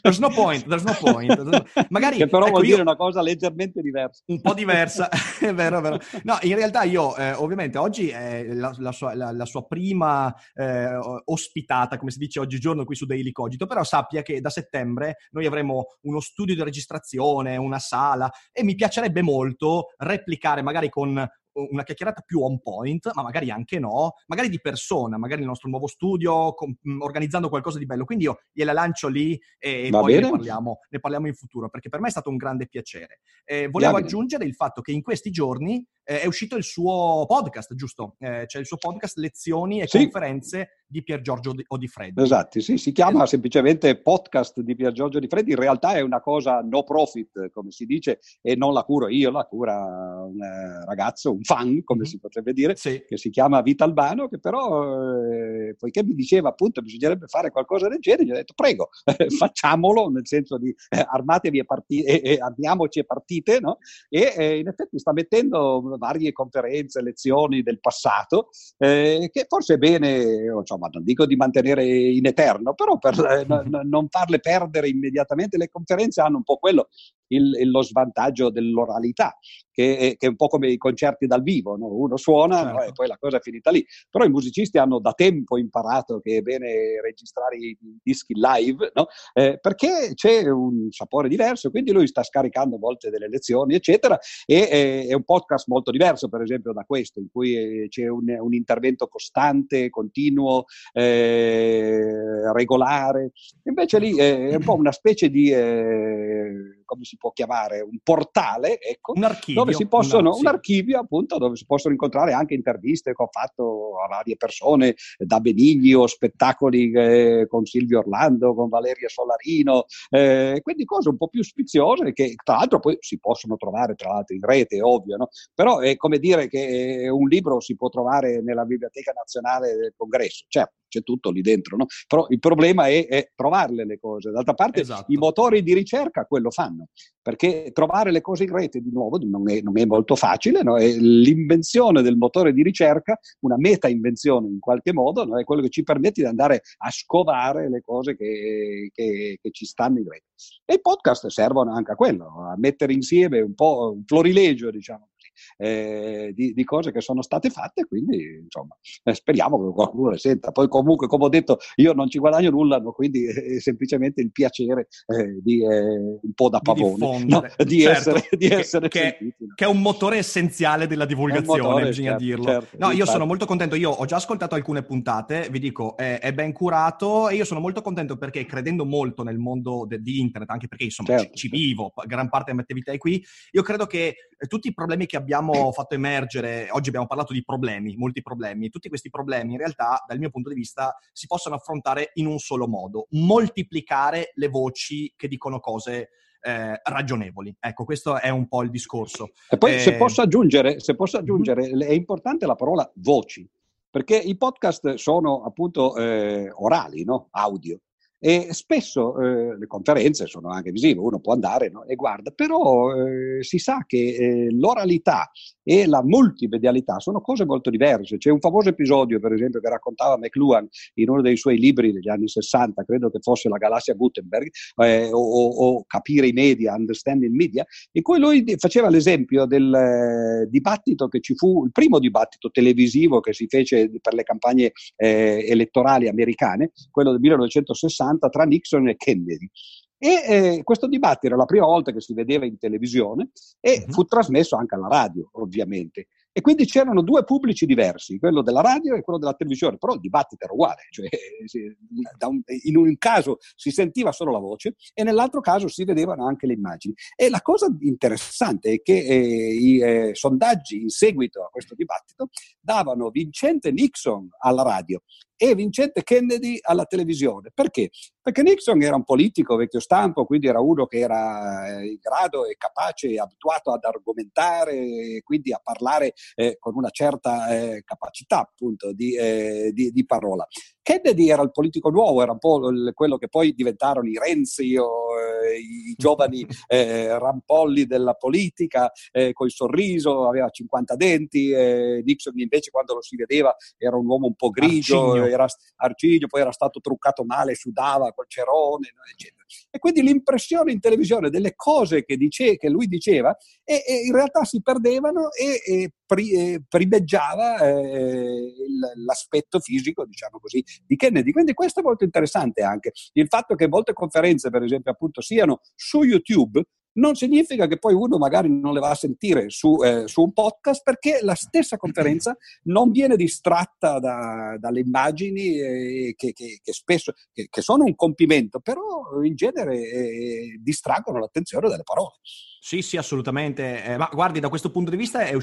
There's no point, there's no point. Magari, che però ecco, vuol io, dire una cosa leggermente diversa. Un po' diversa, è vero, è vero. No, in realtà io, eh, ovviamente, oggi è la, la, sua, la, la sua, prima eh, ospitata, come si dice oggigiorno qui su Daily Cogito, però sappia che da settembre noi avremo uno studio di registrazione, una sala, e mi piacerebbe molto replicare magari con una chiacchierata più on point, ma magari anche no, magari di persona, magari nel nostro nuovo studio, com- mm, organizzando qualcosa di bello. Quindi io gliela lancio lì e, e poi ne parliamo, ne parliamo, in futuro, perché per me è stato un grande piacere. Eh, volevo aggiungere il fatto che in questi giorni eh, è uscito il suo podcast, giusto? Eh, c'è il suo podcast Lezioni e sì. conferenze di Pier Giorgio Di Freddi. Esatto, sì, si chiama esatto. semplicemente podcast di Pier Giorgio Di Freddi, in realtà è una cosa no profit, come si dice, e non la curo io, la cura un eh, ragazzo, un fan, come mm-hmm. si potrebbe dire, sì. che si chiama Vita Albano, che però, eh, poiché mi diceva appunto bisognerebbe fare qualcosa del genere, gli ho detto prego, facciamolo, nel senso di eh, armatevi e, parti- e, e armiamoci e partite, no? E eh, in effetti sta mettendo varie conferenze, lezioni del passato, eh, che forse è bene, insomma, non dico di mantenere in eterno, però per eh, n- non farle perdere immediatamente, le conferenze hanno un po' quello, il, lo svantaggio dell'oralità, che è, che è, un po' come i concerti dal vivo, no? uno suona certo. no? e poi la cosa è finita lì. Però i musicisti hanno da tempo imparato che è bene registrare i dischi live, no? eh, perché c'è un sapore diverso, quindi lui sta scaricando a volte delle lezioni, eccetera, e eh, è un podcast molto diverso, per esempio, da questo, in cui eh, c'è un, un intervento costante, continuo, eh, regolare. Invece lì è un po' una specie di eh, come si può chiamare, un portale, ecco, un archivio, dove si possono, un, un, archivio appunto dove si possono incontrare anche interviste che ho fatto a varie persone, da Beniglio, spettacoli eh, con Silvio Orlando, con Valeria Solarino, eh, quindi cose un po' più spiziose che tra l'altro poi si possono trovare tra l'altro in rete, ovvio, no? però è come dire che un libro si può trovare nella Biblioteca Nazionale del Congresso, certo c'è tutto lì dentro, no? Però il problema è, è, trovarle le cose. D'altra parte esatto. i motori di ricerca quello fanno, perché trovare le cose in rete di nuovo non è, non è molto facile, no? È l'invenzione del motore di ricerca, una meta invenzione in qualche modo, no? è quello che ci permette di andare a scovare le cose che, che, che ci stanno in rete. E i podcast servono anche a quello, a mettere insieme un po' un florilegio, diciamo eh, di, di, cose che sono state fatte, quindi insomma eh, speriamo che qualcuno le senta. Poi comunque, come ho detto, io non ci guadagno nulla, no? quindi è semplicemente il piacere eh, di eh, un po' da pavone, di, no? di certo, essere, di essere che, che, è un motore essenziale della divulgazione, motore, bisogna certo, dirlo. Certo, no, io infatti. sono molto contento, io ho già ascoltato alcune puntate, vi dico, è, è ben curato e io sono molto contento perché credendo molto nel mondo de, di internet, anche perché insomma certo, ci, ci vivo, gran parte della mia attività è qui, io credo che tutti i problemi che abbiamo fatto emergere, oggi abbiamo parlato di problemi, molti problemi, tutti questi problemi in realtà dal mio punto di vista si possono affrontare in un solo modo, moltiplicare le voci che dicono cose eh, ragionevoli. Ecco, questo è un po' il discorso. E poi eh, se posso aggiungere, se posso aggiungere mm-hmm. è importante la parola voci, perché i podcast sono appunto eh, orali, no? audio. E spesso eh, le conferenze sono anche visive, uno può andare no? e guarda, però eh, si sa che eh, l'oralità e la multimedialità sono cose molto diverse. C'è un famoso episodio, per esempio, che raccontava McLuhan in uno dei suoi libri degli anni 60, credo che fosse La galassia Gutenberg, eh, o, o, Capire i media, Understanding Media, in cui lui faceva l'esempio del eh, dibattito che ci fu, il primo dibattito televisivo che si fece per le campagne eh, elettorali americane, quello del 1960 tra Nixon e Kennedy. E eh, questo dibattito era la prima volta che si vedeva in televisione e uh-huh. fu trasmesso anche alla radio, ovviamente. E quindi c'erano due pubblici diversi, quello della radio e quello della televisione, però il dibattito era uguale, cioè, un, in un caso si sentiva solo la voce e nell'altro caso si vedevano anche le immagini. E la cosa interessante è che eh, i eh, sondaggi in seguito a questo dibattito davano vincente Nixon alla radio e vincente Kennedy alla televisione. Perché? Perché Nixon era un politico vecchio stampo, quindi era uno che era eh, in grado e capace e abituato ad argomentare e quindi a parlare eh, con una certa eh, capacità appunto di, eh, di, di, parola. Kennedy era il politico nuovo, era un po' quello che poi diventarono i Renzi o i giovani eh, rampolli della politica, col sorriso, aveva 50 denti, Nixon invece quando lo si vedeva era un uomo un po' grigio, era arciglio, poi era stato truccato male, sudava col cerone, eccetera. E quindi l'impressione in televisione delle cose che, dice, che lui diceva e, e, in realtà si perdevano e, e pri, primeggiava eh, l'aspetto fisico, diciamo così, di Kennedy. Quindi questo è molto interessante anche. Il fatto che molte conferenze, per esempio, appunto, siano su YouTube non significa che poi uno magari non le va a sentire su, eh, su un podcast perché la stessa conferenza non viene distratta da, dalle immagini eh, che, che, che, spesso che, che, sono un compimento, però in genere eh, distraggono l'attenzione dalle parole. Sì, sì, assolutamente. Eh, ma guardi, da questo punto di vista è,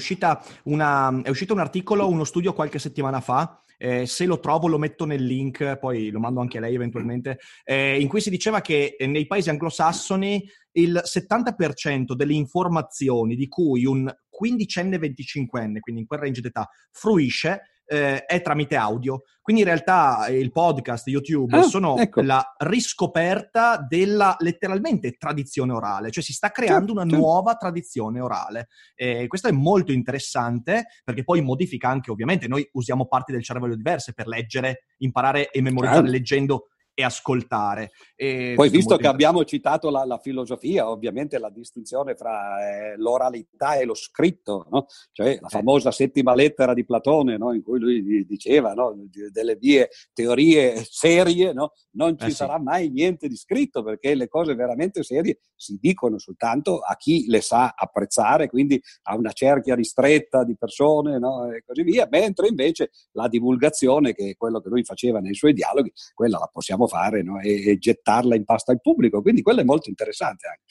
una, è uscito un articolo, uno studio qualche settimana fa eh, se lo trovo lo metto nel link, poi lo mando anche a lei eventualmente, eh, in cui si diceva che nei paesi anglosassoni il 70% delle informazioni di cui un quindicenne, venticinquenne, quindi in quel range d'età, fruisce, eh, è tramite audio. Quindi in realtà eh, il podcast, YouTube ah, sono ecco. la riscoperta della letteralmente tradizione orale, cioè si sta creando una nuova tradizione orale. E questo è molto interessante perché poi modifica anche, ovviamente, noi usiamo parti del cervello diverse per leggere, imparare e memorizzare certo. leggendo e ascoltare. E Poi visto che abbiamo citato la, la, filosofia, ovviamente la distinzione fra eh, l'oralità e lo scritto, no? cioè la famosa settima lettera di Platone, no? in cui lui diceva no? delle vie teorie serie, non ci eh, sarà sì. mai niente di scritto perché le cose veramente serie si dicono soltanto a chi le sa apprezzare, quindi a una cerchia ristretta di persone e così via, mentre invece la divulgazione, che è quello che lui faceva nei suoi dialoghi, quella la possiamo fare no? e, e, gettarla in pasta al pubblico. Quindi quello è molto interessante anche.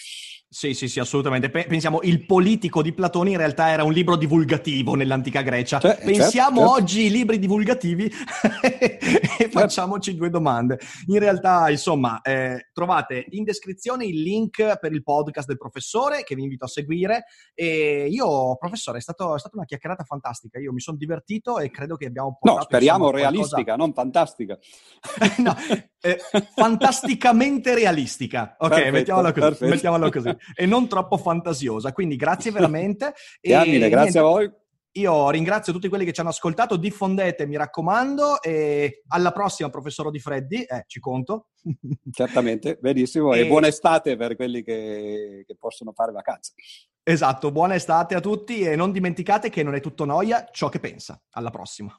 Sì, sì, sì, assolutamente. Pensiamo, il politico di Platone in realtà era un libro divulgativo nell'antica Grecia. Cioè, Pensiamo certo, oggi ai libri divulgativi e certo. facciamoci due domande. In realtà, insomma, eh, trovate in descrizione il link per il podcast del professore che vi invito a seguire. E io, professore, è, stato, è stata una chiacchierata fantastica. Io mi sono divertito e credo che abbiamo portato... No, speriamo insomma, realistica, qualcosa... non fantastica. no, eh, fantasticamente realistica. Ok, perfetto, mettiamola, così, mettiamola, così, E non troppo fantasiosa. Quindi grazie veramente. e, Diamine, grazie niente, a voi. Io ringrazio tutti quelli che ci hanno ascoltato, diffondete, mi raccomando, e alla prossima, professor Di Freddi, eh, ci conto. Certamente, benissimo, e, e buona estate per quelli che, che possono fare vacanze. Esatto, buona estate a tutti e non dimenticate che non è tutto noia ciò che pensa. Alla prossima.